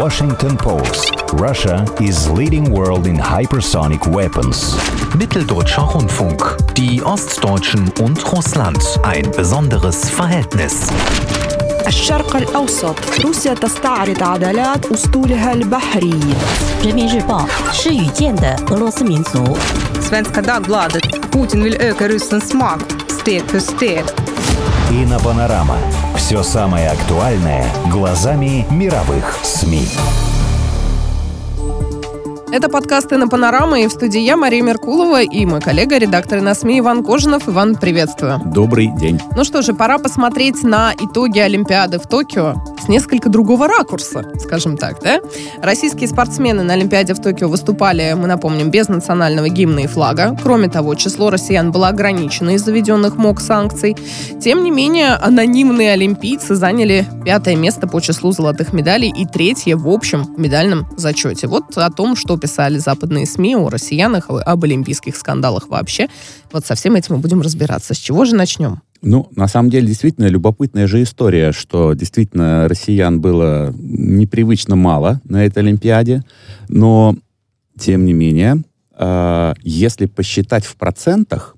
Washington Post. Russia is leading world in hypersonic weapons. Mitteldeutscher Rundfunk. Die Ostdeutschen und Russland. Ein besonderes Verhältnis. الشرق الأوسط روسيا تستعرض عضلات أسطولها البحري 人民日报施雨健的俄罗斯民族 Svenska Dagbladet Putin vill öka ryssens makt steg för steg Ina Все самое актуальное глазами мировых СМИ. Это подкасты на Панорама, и в студии я, Мария Меркулова, и мой коллега, редактор на СМИ Иван Кожинов. Иван, приветствую. Добрый день. Ну что же, пора посмотреть на итоги Олимпиады в Токио с несколько другого ракурса, скажем так, да? Российские спортсмены на Олимпиаде в Токио выступали, мы напомним, без национального гимна и флага. Кроме того, число россиян было ограничено из заведенных МОК санкций. Тем не менее, анонимные олимпийцы заняли пятое место по числу золотых медалей и третье в общем медальном зачете. Вот о том, что писали западные СМИ о россиянах, об олимпийских скандалах вообще. Вот со всем этим мы будем разбираться. С чего же начнем? Ну, на самом деле, действительно, любопытная же история, что действительно россиян было непривычно мало на этой Олимпиаде, но, тем не менее, э, если посчитать в процентах,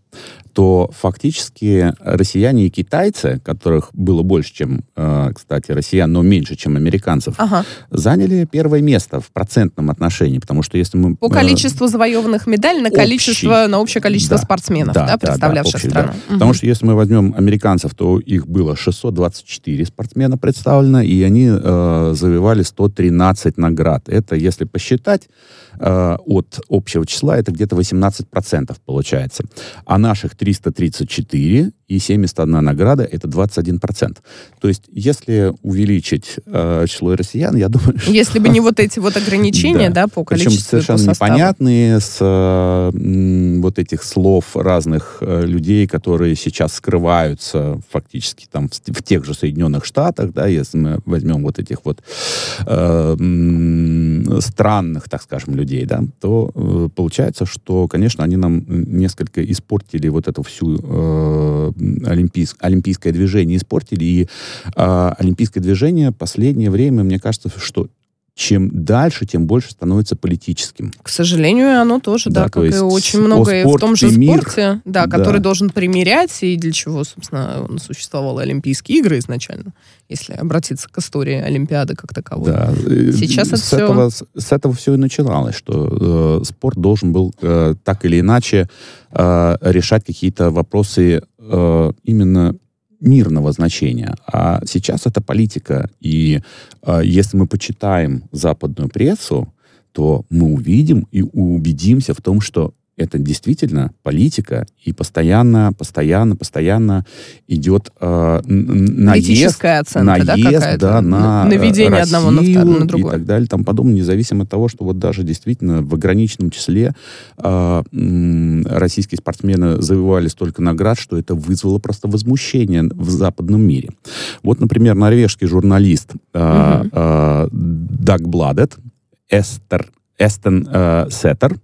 то фактически россияне и китайцы, которых было больше, чем, э, кстати, россиян, но меньше, чем американцев, Ага. заняли первое место в процентном отношении, потому что если мы... По э, количеству завоеванных медалей на общий. количество, на общее количество Да, спортсменов, да, да, представлявших да, общий, страну. да. Мгм. Потому что если мы возьмем американцев, то их было 624 спортсмена представлено, и они э, завоевали 113 наград. Это, если посчитать э, от общего числа, это где-то 18% получается. А наших 334 и 71 награда это 21%. То есть, если увеличить э, число россиян, я думаю, что... Если бы не вот эти вот ограничения, да, по Причем количеству по совершенно составу. непонятные с э, вот этих слов разных э, людей, которые сейчас скрываются фактически там в, в тех же Соединенных Штатах, да, если мы возьмем вот этих вот э, странных, так скажем, людей, да, то э, получается, что, конечно, они нам несколько испортили вот эту всю э, олимпийс- олимпийское движение, испортили, и э, олимпийское движение последнее время, мне кажется, что чем дальше, тем больше становится политическим. К сожалению, оно тоже, да, Да, то как и очень многое в том же мир, спорте, да, да. который должен примерять, и для чего, собственно, он существовал Олимпийские игры изначально, если обратиться к истории Олимпиады как таковой. Да. э, Сейчас это с всё- этого, с, с этого все и начиналось, что э, спорт должен был э, так или иначе э, решать какие-то вопросы э, именно мирного значения. А сейчас это политика. И э, если мы почитаем западную прессу, то мы увидим и убедимся в том, что это действительно политика, и постоянно, постоянно, постоянно идет э, наезд, оценка, да, наезд, какая-то? да, на Наведение Россию одного на второе, на и другое. так далее, там подобное, независимо от того, что вот даже действительно в ограниченном числе э, российские спортсмены завоевали столько наград, что это вызвало просто возмущение в западном мире. Вот, например, норвежский журналист э, э, Даг Бладет, Эстер, Эстен э, Сеттер,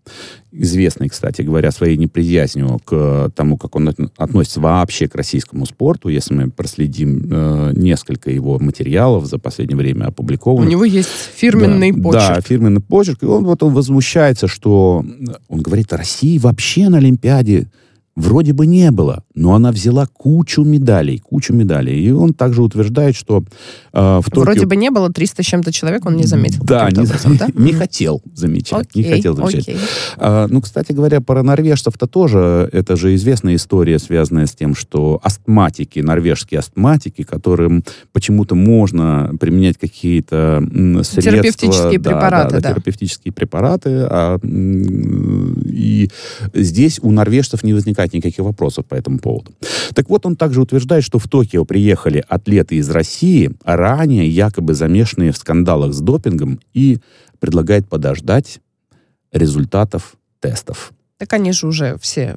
известный, кстати говоря, своей неприязнью к тому, как он от- относится вообще к российскому спорту. Если мы проследим э, несколько его материалов за последнее время У опубликованных, него есть фирменный да, почерк. Да, фирменный почерк. И он вот он возмущается, что он говорит, России вообще на Олимпиаде вроде бы не было, но она взяла кучу медалей, кучу медалей. И он также утверждает, что э, в Токио... Вроде бы не было 300 с чем-то человек, он не заметил. Да, не, образом, да? не хотел замечать. не Окей, хотел замечать. окей. А, ну, кстати говоря, про норвежцев-то тоже, это же известная история, связанная с тем, что астматики, норвежские астматики, которым почему-то можно применять какие-то средства... Терапевтические да, препараты, да, да. терапевтические препараты. а, и здесь у норвежцев не возникает никаких вопросов по этому поводу. Так вот, он также утверждает, что в Токио приехали атлеты из России, а ранее якобы замешанные в скандалах с допингом, и предлагает подождать результатов тестов. Так они же уже все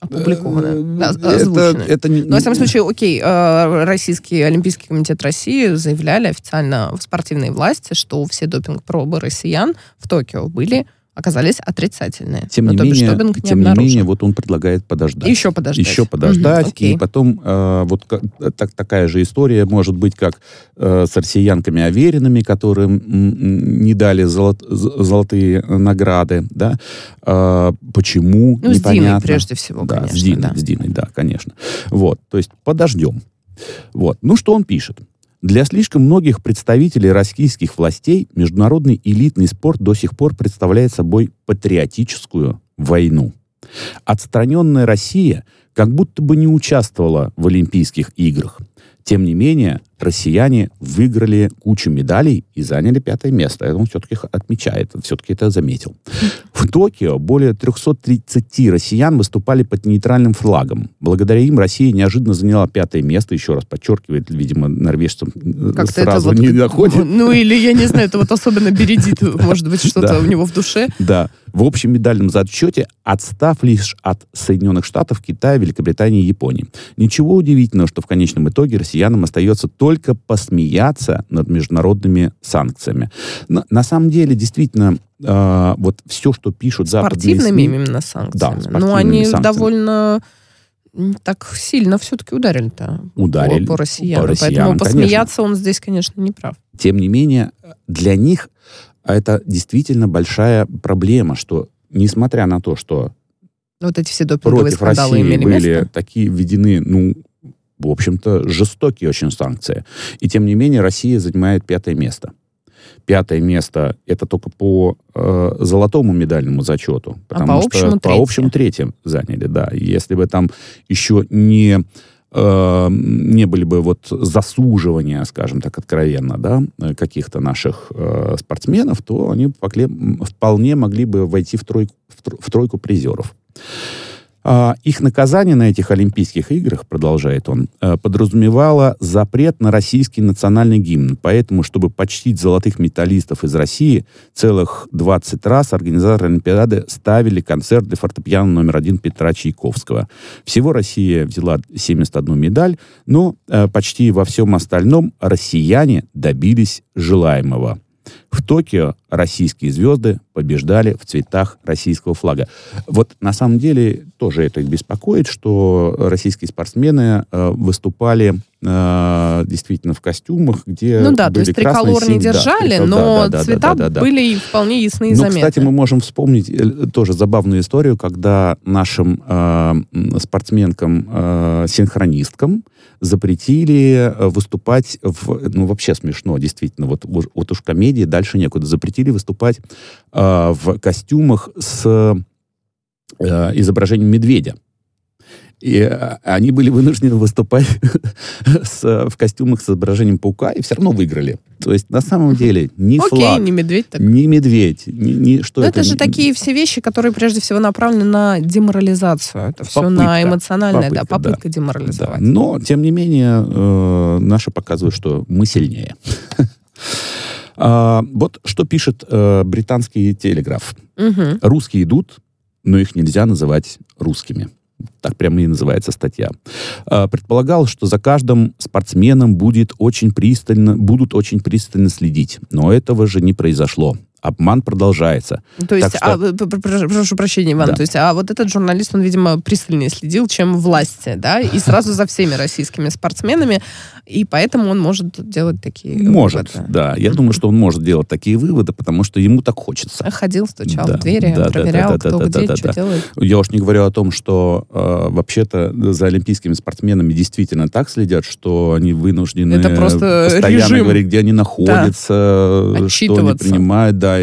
опубликованы, Это, озвучены. это не- Ну, во всяком случае, окей, э, Российский Олимпийский комитет России заявляли официально в спортивной власти, что все допинг-пробы россиян в Токио были оказались отрицательные. Тем Ну, не бишь, менее, допинг не тем не менее, вот он предлагает подождать. Еще подождать. Еще подождать. Окей. и потом э, вот ка- так, такая же история может быть, как э, с россиянками Аверинами, которым не дали золот- золотые награды. Да? Э, почему? Ну, с Диной непонятно. прежде всего, да, конечно. С Диной, да. с Диной, да, конечно. Вот, то есть подождем. Вот. Ну, что он пишет? Для слишком многих представителей российских властей международный элитный спорт до сих пор представляет собой патриотическую войну. Отстраненная Россия как будто бы не участвовала в Олимпийских играх. Тем не менее, россияне выиграли кучу медалей и заняли пятое место. Это он все-таки отмечает, все-таки это заметил. В Токио более 330 россиян выступали под нейтральным флагом. Благодаря им Россия неожиданно заняла пятое место. Еще раз подчеркивает, видимо, норвежцам э, Как-то это сразу вот- не доходит. Ну, или, я не знаю, это вот особенно бередит, может быть, что-то у него в душе. Да. В общем медальном зачете, отстав лишь от Соединенных Штатов, Китая, Великобритании и Японии. Ничего удивительного, что в конечном итоге россиянам остается только посмеяться над международными санкциями. На, на самом деле, действительно, э, вот все, что пишут западные СМИ, именно санкциями. Да, Ну, спортивными они санкциями. довольно так сильно все-таки ударили-то Ударили по, по россиянам. по россиянам, Поэтому конечно. посмеяться он здесь, конечно, не прав. Тем не менее, для них это действительно большая проблема, что несмотря на то, что Вот эти все допинговые против скандалы России имели были место. такие введены, ну, в общем-то, жестокие очень санкции. И тем не менее Россия занимает пятое место. Пятое место это только по э, золотому медальному зачету. Потому А по что общему по третье. общему третьем заняли, да. Если бы там еще не э, не были бы вот засуживания, скажем так, откровенно, да, каких-то наших э, спортсменов, то они вполне могли бы войти в тройку, в тро- в тройку призеров. А, Их наказание на этих Олимпийских играх, продолжает он, э, подразумевало запрет на российский национальный гимн. Поэтому, чтобы почтить золотых металлистов из России, целых 20 раз организаторы Олимпиады ставили концерт для фортепиано номер один Петра Чайковского. Всего Россия взяла 71 медаль, но э, почти во всем остальном россияне добились желаемого. В Токио российские звезды побеждали в цветах российского флага. Вот на самом деле тоже это их беспокоит, что российские спортсмены э, выступали э, действительно в костюмах, где Ну да, то были есть красные, триколор не синие, да, держали, трикол- но да, да, да, цвета да, да, да. были вполне ясны и Ну, заметны. кстати, мы можем вспомнить э, тоже забавную историю, когда нашим э, м, спортсменкам-синхронисткам запретили э, выступать в... Ну, вообще смешно, действительно. Вот, уж- вот уж комедии, дальше некуда. Запретили выступать э, в костюмах с э, изображением медведя. И э, они были вынуждены выступать с, в костюмах с изображением паука и все равно выиграли. То есть на самом деле ни Окей, флаг, не медведь так. ни медведь, ни, ни- что Но это... это же такие все вещи, которые прежде всего направлены на деморализацию. Это все Попытка. на эмоциональное, да, Попытка, да. попытка Да. деморализовать. Но, тем не менее, э, наши показывают, что мы сильнее. А, Вот что пишет э, британский телеграф. Мгм. Русские идут, но их нельзя называть русскими. Так прямо и называется статья. А, Предполагал, что за каждым спортсменом будет очень пристально, будут очень пристально следить. Но этого же не произошло. Обман продолжается. То есть, Так что- а, прошу, прощения, Иван, Да. то есть, а вот этот журналист, он, видимо, пристальнее следил, чем власти, да, и сразу за всеми российскими спортсменами, и поэтому он может делать такие Может, выводы. да. Я думаю, что он может делать такие выводы, потому что ему так хочется. Ходил, стучал Да, в двери, да, да, проверял, да, да, кто да, где, да, что да. делает. Я уж не говорю о том, что э, вообще-то за олимпийскими спортсменами действительно так следят, что они вынуждены Это просто постоянно режим. говорить, где они находятся, что они принимают, да,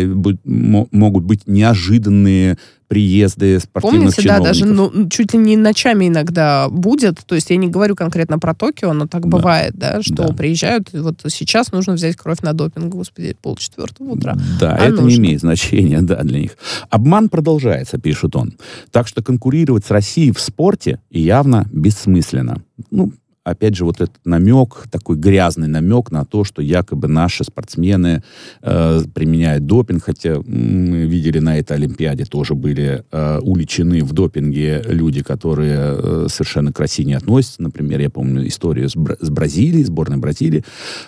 могут быть неожиданные приезды спортивных Помните, да, чиновников. даже ну, чуть ли не ночами иногда будет. То есть я не говорю конкретно про Токио, но так Да. бывает, да, что Да. приезжают, и вот сейчас нужно взять кровь на допинг, господи, полчетвертого утра. Да, А это не нужно. имеет значения, да, для них. Обман продолжается, пишет он. Так что конкурировать с Россией в спорте явно бессмысленно. Ну, опять же, вот этот намек, такой грязный намек на то, что якобы наши спортсмены э, применяют допинг, хотя мы видели на этой Олимпиаде тоже были э, уличены в допинге люди, которые э, совершенно к России не относятся. Например, я помню историю с, Бра- с Бразилией, сборной Бразилии.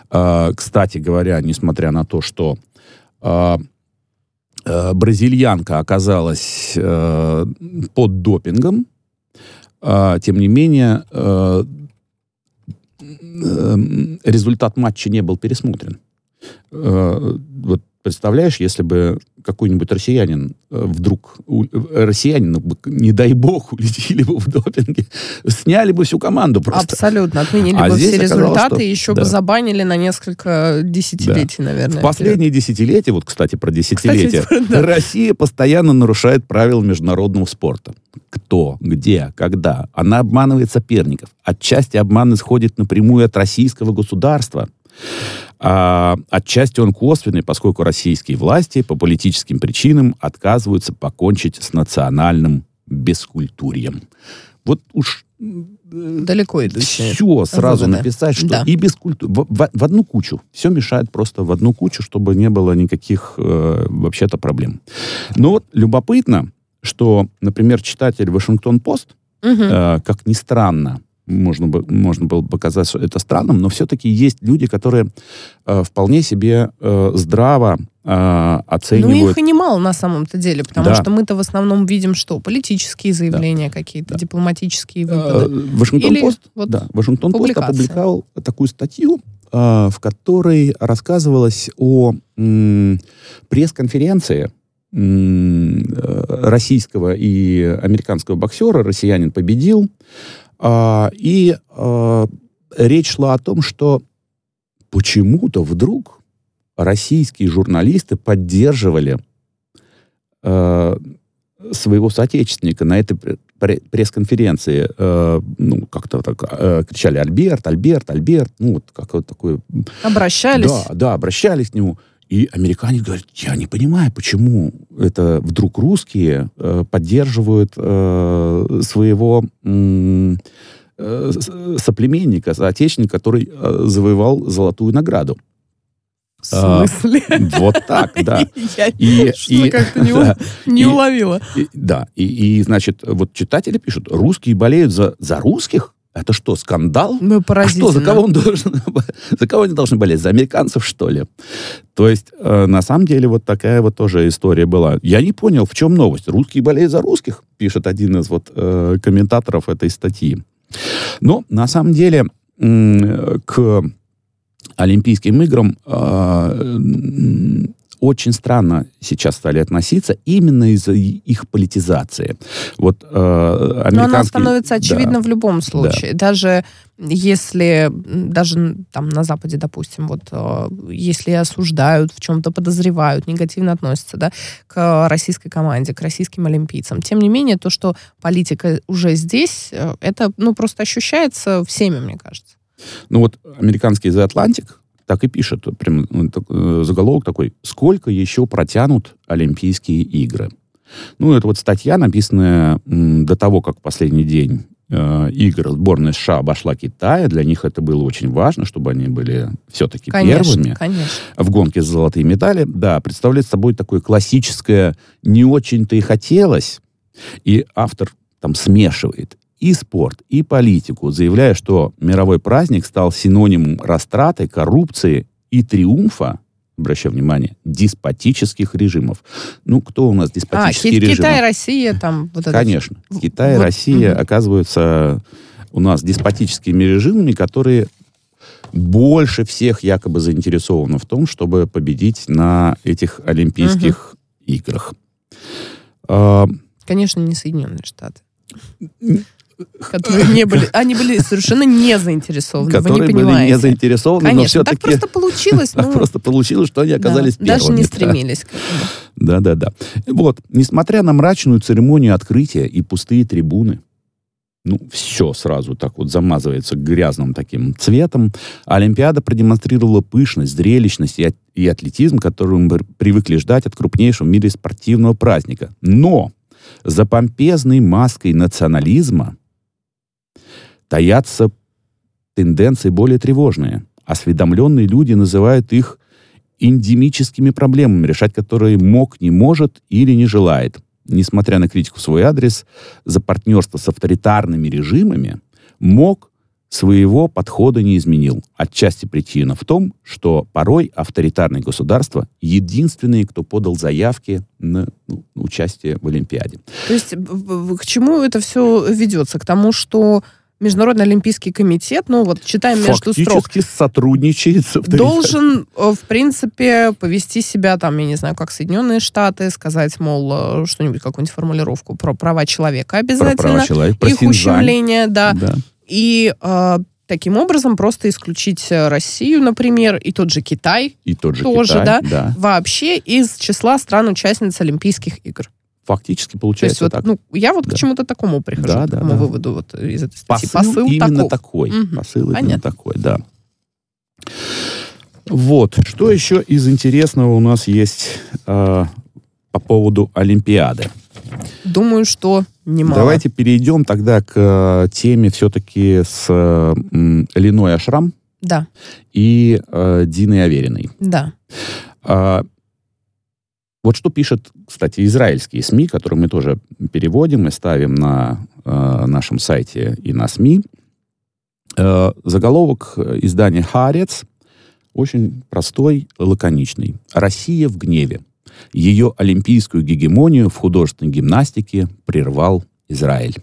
Э, кстати говоря, несмотря на то, что э, э, бразильянка оказалась э, под допингом, а, тем не менее, э, э, результат матча не был пересмотрен. Э, вот представляешь, если бы какой-нибудь россиянин э, вдруг, у- э, россиянин, бы, не дай бог, улетели бы в допинге, сняли бы всю команду просто. Абсолютно. Отменили А бы все результаты что- и еще да. бы забанили на несколько десятилетий, наверное. В последние десятилетия, вот, кстати, про десятилетия, Кстати, да. Россия постоянно нарушает правила международного спорта. Кто, где, когда. Она обманывает соперников. Отчасти обман исходит напрямую от российского государства. А отчасти он косвенный, поскольку российские власти по политическим причинам отказываются покончить с национальным бескультурьем. Вот уж Далеко идущие. все сразу выводы. написать, что Да. и без культуры. В, в- в одну кучу. Все мешает просто в одну кучу, чтобы не было никаких э, вообще-то проблем. Но вот любопытно, что, например, читатель Вашингтон-Пост, Мгм. э, как ни странно, можно, бы, можно было бы показать, что это странным, но все-таки есть люди, которые э, вполне себе э, здраво э, Ну, оценивают... их и немало на самом-то деле, потому Да. что мы-то в основном видим, что политические заявления какие-то, Да. дипломатические Э, выводы. Вашингтон-Пост вот да, публикация. опубликовал такую статью, э, в которой рассказывалось о м, пресс-конференции э, российского и американского боксера. Россиянин победил. А, И э, речь шла о том, что почему-то вдруг российские журналисты поддерживали э, своего соотечественника на этой пр- пре- пресс-конференции. э, ну, как-то так э, кричали «Альберт, Альберт, Альберт». Ну, вот как вот такое... Обращались. Да, да, обращались к нему. И американец говорит, я не понимаю, почему это вдруг русские э, поддерживают э, своего э, соплеменника, соотечественника, который э, завоевал золотую награду. В А, смысле? Вот так, да. Я И- что и- как-то не, да. у- не И- уловила. И- да, и, и, значит, вот читатели пишут, русские болеют за, за русских? Это что, скандал? Ну, А что, за кого он должен, за кого они должны болеть? За американцев, что ли? То есть, э, на самом деле, вот такая вот тоже история была. Я не понял, в чем новость. Русские болеют за русских, пишет один из вот э, комментаторов этой статьи. Но, на самом деле, м, к Олимпийским играм э, м, очень странно сейчас стали относиться именно из-за их политизации. Вот э, Но она американские- становится да. очевидна в любом случае. Даже если, даже там на Западе, допустим, вот э, если осуждают, в чем-то подозревают, негативно относятся да, к российской команде, к российским олимпийцам. Тем не менее, то, что политика уже здесь, э, это ну, просто ощущается всеми, мне кажется. Ну вот американский The Atlantic так и пишет, прям ну, э, заголовок такой, сколько еще протянут Олимпийские игры? Ну, это вот статья, написанная до того, как последний день э, игр сборная США обошла Китай. Для них это было очень важно, чтобы они были все-таки Конечно, первыми конечно. в гонке за золотые медали. Да, представляет собой такое классическое «не очень-то и хотелось». И автор там смешивает и спорт, и политику, заявляя, что мировой праздник стал синонимом растраты, коррупции и триумфа, обращаю внимание, деспотических режимов. Ну, кто у нас А, деспотические Ки- режимы? Китай, Россия, там вот это. Конечно. В- Китай вот, Россия мгм. оказываются у нас деспотическими режимами, которые больше всех якобы заинтересованы в том, чтобы победить на этих Олимпийских играх. А, Конечно, не Соединенные Штаты. Которые не были, они были совершенно не заинтересованы, вы не которые были не заинтересованы, но Конечно, так все-таки просто получилось. ну, просто получилось, что они да, оказались первыми. Даже не стремились к этому. Да-да-да. Вот, несмотря на мрачную церемонию открытия и пустые трибуны, ну, все сразу так вот замазывается грязным таким цветом. Олимпиада продемонстрировала пышность, зрелищность и, атлетизм, которую мы привыкли ждать от крупнейшего в мире спортивного праздника. Но за помпезной маской национализма таятся тенденции более тревожные. Осведомленные люди называют их эндемическими проблемами, решать которые МОК не может или не желает. Несмотря на критику в свой адрес, за партнерство с авторитарными режимами МОК своего подхода не изменил. Отчасти причина в том, что порой авторитарные государства единственные, кто подал заявки на ну, участие в Олимпиаде. То есть к чему это все ведется? К тому, что Международный Олимпийский комитет, ну вот читаем между строк, Фактически сотрудничает с должен, э, в принципе, повести себя там, я не знаю, как Соединенные Штаты, сказать, мол, э, что-нибудь, какую-нибудь формулировку про права человека про обязательно. права человека, про их Синьцзянь. ущемление, да. Да. И э, таким образом просто исключить э, Россию, например, и тот же Китай И тот же тоже, Китай, да, да. вообще из числа стран-участниц Олимпийских игр. Фактически То есть получается вот, так. ну, я вот Да. к чему-то такому прихожу, Да, к такому да. выводу вот из этой статьи. Посыл, именно таков. такой. Мгм. Посыл именно Понятно. такой, да. Вот. Что еще из интересного у нас есть э, по поводу Олимпиады? Думаю, что немало. Давайте перейдем тогда к э, теме все-таки с э, м, Леной Ашрам Да, и э, Диной Авериной. да. А, вот что пишет, кстати, израильские СМИ, которые мы тоже переводим и ставим на э, нашем сайте и на СМИ. Э, заголовок издания «Хаарец» очень простой, лаконичный. «Россия в гневе. Ее олимпийскую гегемонию в художественной гимнастике прервал Израиль».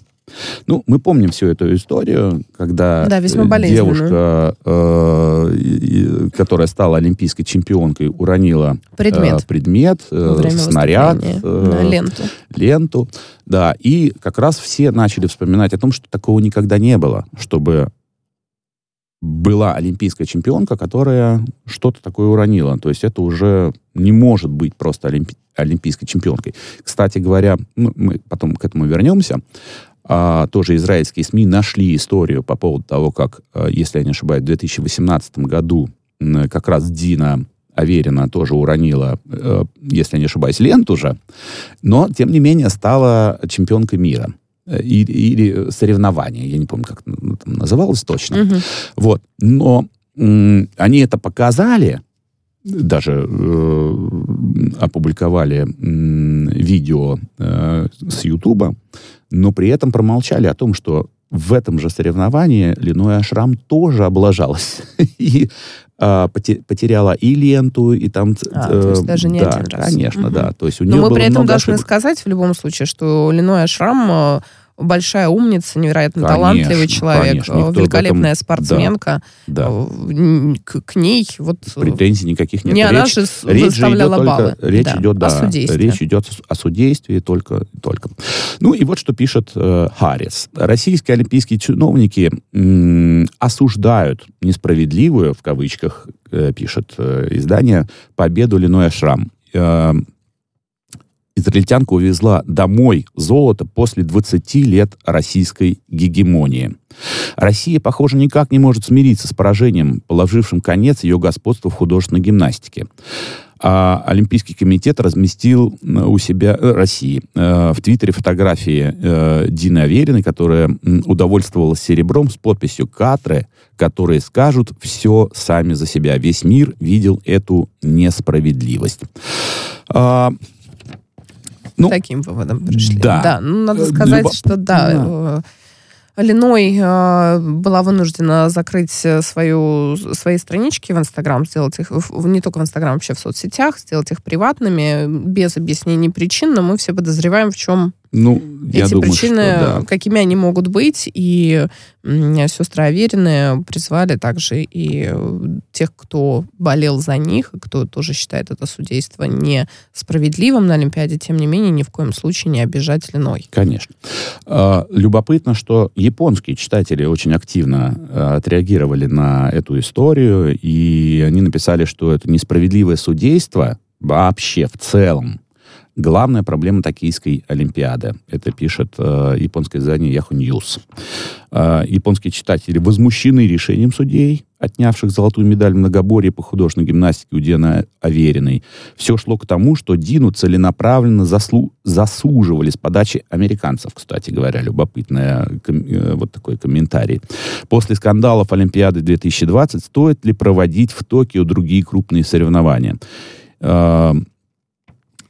Ну, мы помним всю эту историю, когда Да, э, девушка, э, которая стала олимпийской чемпионкой, уронила Предмет. э, предмет, э, во время снаряд, э, ленту. ленту. Да, и как раз все начали вспоминать о том, что такого никогда не было, чтобы была олимпийская чемпионка, которая что-то такое уронила. То есть это уже не может быть просто олимпи- олимпийской чемпионкой. Кстати говоря, ну, мы потом к этому вернемся. А, тоже израильские СМИ нашли историю по поводу того, как, э, если я не ошибаюсь, в 2018 году как раз Дина Аверина тоже уронила, э, если я не ошибаюсь, ленту же, но, тем не менее, стала чемпионкой мира. Э, Или, или соревнования, я не помню, как там называлось точно. Мгм. Вот. Но они это показали, даже э, опубликовали м, видео э, с Ютуба, но при этом промолчали о том, что в этом же соревновании Леной Ашрам тоже облажалась. И а, поте- потеряла и ленту, и там... А, то есть э, даже не да, один раз. конечно, Мгм. да. То есть у Но нее мы было при этом должны ошибок. сказать в любом случае, что Леноя Шрам э, большая умница, невероятно Конечно, талантливый человек, конечно, э, великолепная этом- спортсменка. Да. Э, н- К, к ней вот э, Претензий никаких нет. не она Речь- же с- Речь же идет выставляла только, баллы. речь Да, идет, да, о судействе. речь идет о судействе только, только. Ну и вот что пишет э, Харрис. Российские олимпийские чиновники м, осуждают несправедливую, в кавычках, э, пишет э, издание, победу Леноя Шрам. Э, израильтянка увезла домой золото после 20 лет российской гегемонии. Россия, похоже, никак не может смириться с поражением, положившим конец ее господству в художественной гимнастике. А Олимпийский комитет разместил э, у себя э, России э, в Твиттере фотографии Дины Авериной, которая удовольствовалась серебром с подписью «Катры», которые скажут все сами за себя. Весь мир видел эту несправедливость. Ну, к таким выводом пришли. да. ну, надо Э, сказать, любо- что да, э, Леной э, была вынуждена закрыть свою, свои странички в Инстаграм, сделать их, в- не только в Инстаграм, вообще в соцсетях, сделать их приватными, без объяснений причин, но мы все подозреваем, в чем ну, я эти думаю, причины, что да. какими они могут быть, и сестры Аверины призвали также и э, тех, кто болел за них, и кто тоже считает это судейство несправедливым на Олимпиаде, тем не менее, ни в коем случае не обижать Леной. Конечно. А, Любопытно, что японские читатели очень активно а, отреагировали на эту историю, и они написали, что это несправедливое судейство вообще в целом главная проблема Токийской Олимпиады. Это пишет э, японское издание Yahoo News. Э, японские читатели возмущены решением судей, отнявших золотую медаль в многоборье по художественной гимнастике у Дины Авериной. Все шло к тому, что Дину целенаправленно заслу- засуживали с подачи американцев, кстати говоря, любопытный вот такой комментарий. После скандалов Олимпиады 2020 стоит ли проводить в Токио другие крупные соревнования?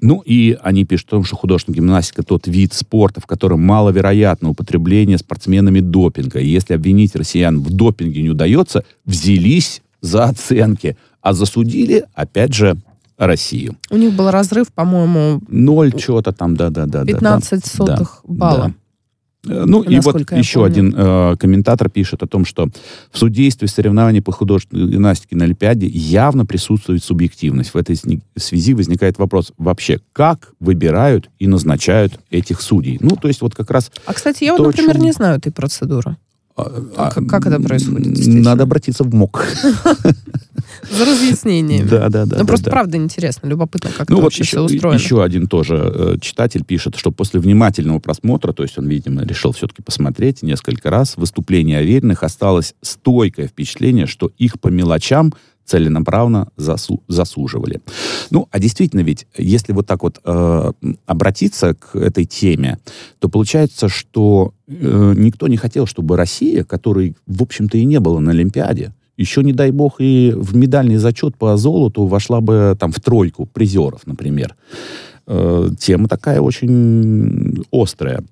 Ну и они пишут о том, что художественная гимнастика тот вид спорта, в котором маловероятно употребление спортсменами допинга. И если обвинить россиян в допинге не удается, взялись за оценки, а засудили, опять же, Россию. У них был разрыв, по-моему, Ноль чего-то там, да-да-да. 15 да, сотых да, балла. да. Э, Ну и вот еще помню. один э, комментатор пишет о том, что в судействе соревнований по художественной гимнастике на Олимпиаде явно присутствует субъективность. В этой связи возникает вопрос вообще, как выбирают и назначают этих судей? Ну, то есть вот как раз... А, кстати, я вот, То, о например, чем- не знаю этой процедуры. а, как- как это происходит, м, действительно? Надо обратиться в МОК. За разъяснениями. Да, да, да. Ну, да, просто да. правда интересно, любопытно, как Ну это вот вообще еще, все устроено. еще один тоже э, читатель пишет, что после внимательного просмотра, то есть он, видимо, решил все-таки посмотреть несколько раз, выступление Авериных осталось стойкое впечатление, что их по мелочам целенаправленно засу- засуживали. Ну, а действительно ведь, если вот так вот э, обратиться к этой теме, то получается, что э, никто не хотел, чтобы Россия, которой, в общем-то, и не было на Олимпиаде, еще, не дай бог, и в медальный зачет по золоту вошла бы там в тройку призеров, например. Э, тема такая очень острая.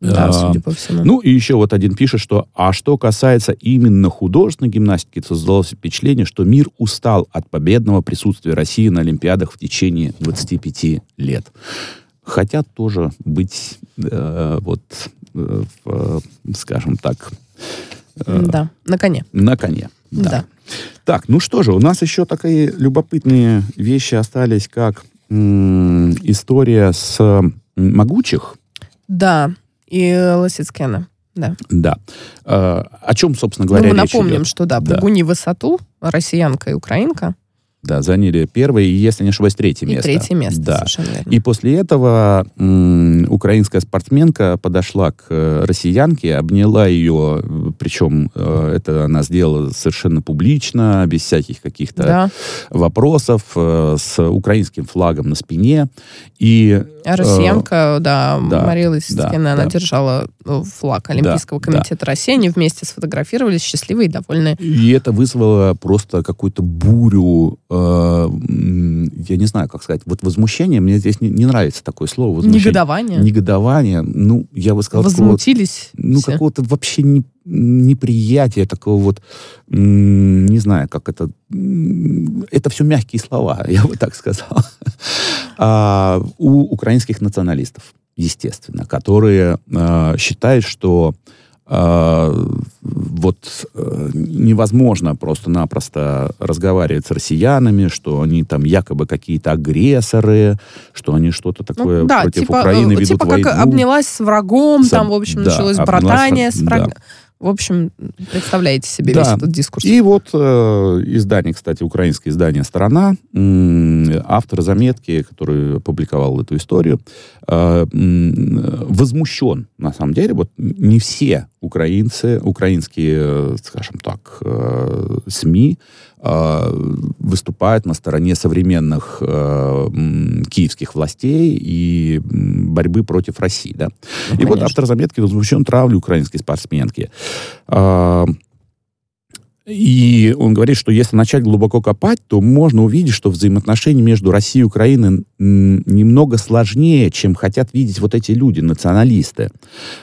Да, А, судя по всему. ну и еще вот один пишет, что а что касается именно художественной гимнастики, то создалось впечатление, что мир устал от победного присутствия России на Олимпиадах в течение 25 лет. Хотят тоже быть э, вот, э, скажем так, да, на коне. на коне. Да. Так, ну что же, у нас еще такие любопытные вещи остались, как м, история с м, могучих. Да, и Лосицкена. Да. Да. Э, о чем, собственно Ну, говоря, мы речь напомним, идет? что да, Да. Пугуни высоту, россиянка и украинка, Да, заняли первое и, если не ошибаюсь, третье и место. третье место, Да. совершенно верно. И после этого м, украинская спортсменка подошла к э, россиянке, обняла ее, э, причем э, это она сделала совершенно публично, без всяких каких-то Да. вопросов, э, с украинским флагом на спине. И А россиянка, да, да, Мария Лысицкина, да, она да. держала э, флаг Олимпийского Да, комитета России. Они вместе сфотографировались, счастливые и довольные. И это вызвало просто какую-то бурю, э, я не знаю, как сказать, вот возмущение, мне здесь не, не нравится такое слово. Возмущение. Негодование. Негодование, ну, я бы сказал, Возмутились ну, все. какого-то вообще не, неприятия, такого вот, не знаю, как это, это все мягкие слова, я бы так сказал, А, у украинских националистов, естественно, которые э, считают, что э, вот э, невозможно просто-напросто разговаривать с россиянами, что они там якобы какие-то агрессоры, что они что-то Ну, такое да, против типа, Украины э, ведут типа войну. как обнялась с врагом, С- там, в общем, да, началось братание с врагом. да. В общем, представляете себе Да. весь этот дискурс. И вот э, издание, кстати, украинское издание «Страна», м, автор заметки, который опубликовал эту историю, э, м, возмущен, на самом деле, вот не все украинцы, украинские, э, скажем так, э, СМИ э, выступают на стороне современных э, киевских властей и борьбы против России. Да? Ну, и вот автор заметки возмущен травлей украинской спортсменки. А, И он говорит, что если начать глубоко копать, то можно увидеть, что взаимоотношения между Россией и Украиной немного сложнее, чем хотят видеть вот эти люди, националисты.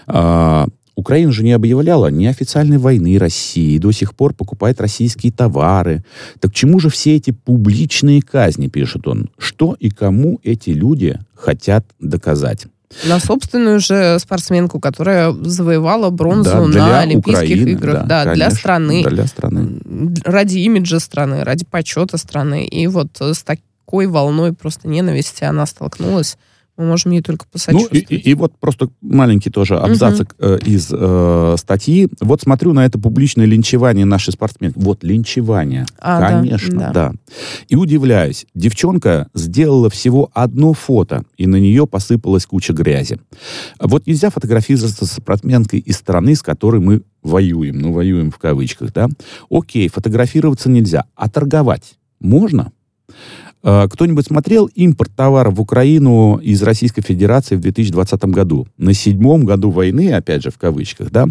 А, Украина же не объявляла ни официальной войны России, и до сих пор покупает российские товары. Так чему же все эти публичные казни, пишет он? Что и кому эти люди хотят доказать? На собственную же спортсменку, которая завоевала бронзу Да, на для Олимпийских Украины, играх. Да, для конечно, страны. Для страны. Ради имиджа страны, ради почета страны. И вот с такой волной просто ненависти она столкнулась. Мы можем ей только Ну, и, посочувствовать. и- и вот просто маленький тоже абзацик э, из э, статьи. Вот смотрю на это публичное линчевание нашей спортсменки. Вот линчевание. А, да, Конечно, да. да. И удивляюсь. Девчонка сделала всего одно фото, и на нее посыпалась куча грязи. Вот нельзя фотографироваться с спортсменкой из страны, с которой мы воюем. Ну, воюем в кавычках, да. Окей, фотографироваться нельзя. А торговать можно? Э, Кто-нибудь смотрел импорт товаров в Украину из Российской Федерации в 2020 году? На седьмом году войны, опять же в кавычках, да,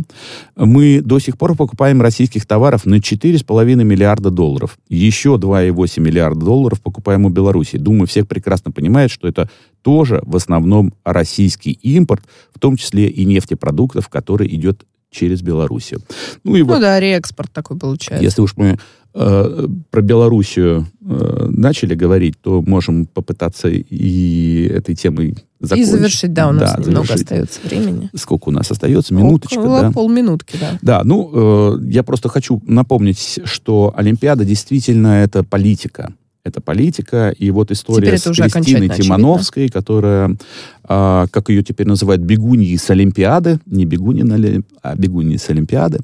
мы до сих пор покупаем российских товаров на 4,5 миллиарда долларов. Еще 2,8 миллиарда долларов покупаем у Беларуси. Думаю, всех прекрасно понимают, что это тоже в основном российский импорт, в том числе и нефтепродуктов, который идет через Белоруссию. Ну и Ну вот да, реэкспорт такой получается. если уж мы э, про Белоруссию э, начали говорить, то можем попытаться и этой темой И закончить. завершить, да, у нас немного завершить. остается времени. Сколько у нас остается? Минуточка, Около да? полминутки, да. Да, ну, э, я просто хочу напомнить, что Олимпиада действительно это политика. Это политика, и вот история с Кристиной Тимановской, которая, а, как ее теперь называют, бегуньи с Олимпиады, не бегуньи, на Оли- а бегуньи с Олимпиады.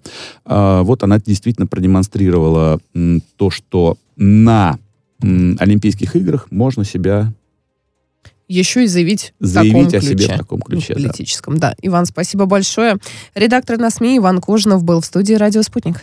А, вот она действительно продемонстрировала м, то, что на м, Олимпийских играх можно себя Еще и заявить, заявить о себе ключе. в таком ключе. Ну, да. политическом, да. Иван, спасибо большое. Редактор на СМИ Иван Кожинов был в студии «Радио Спутник».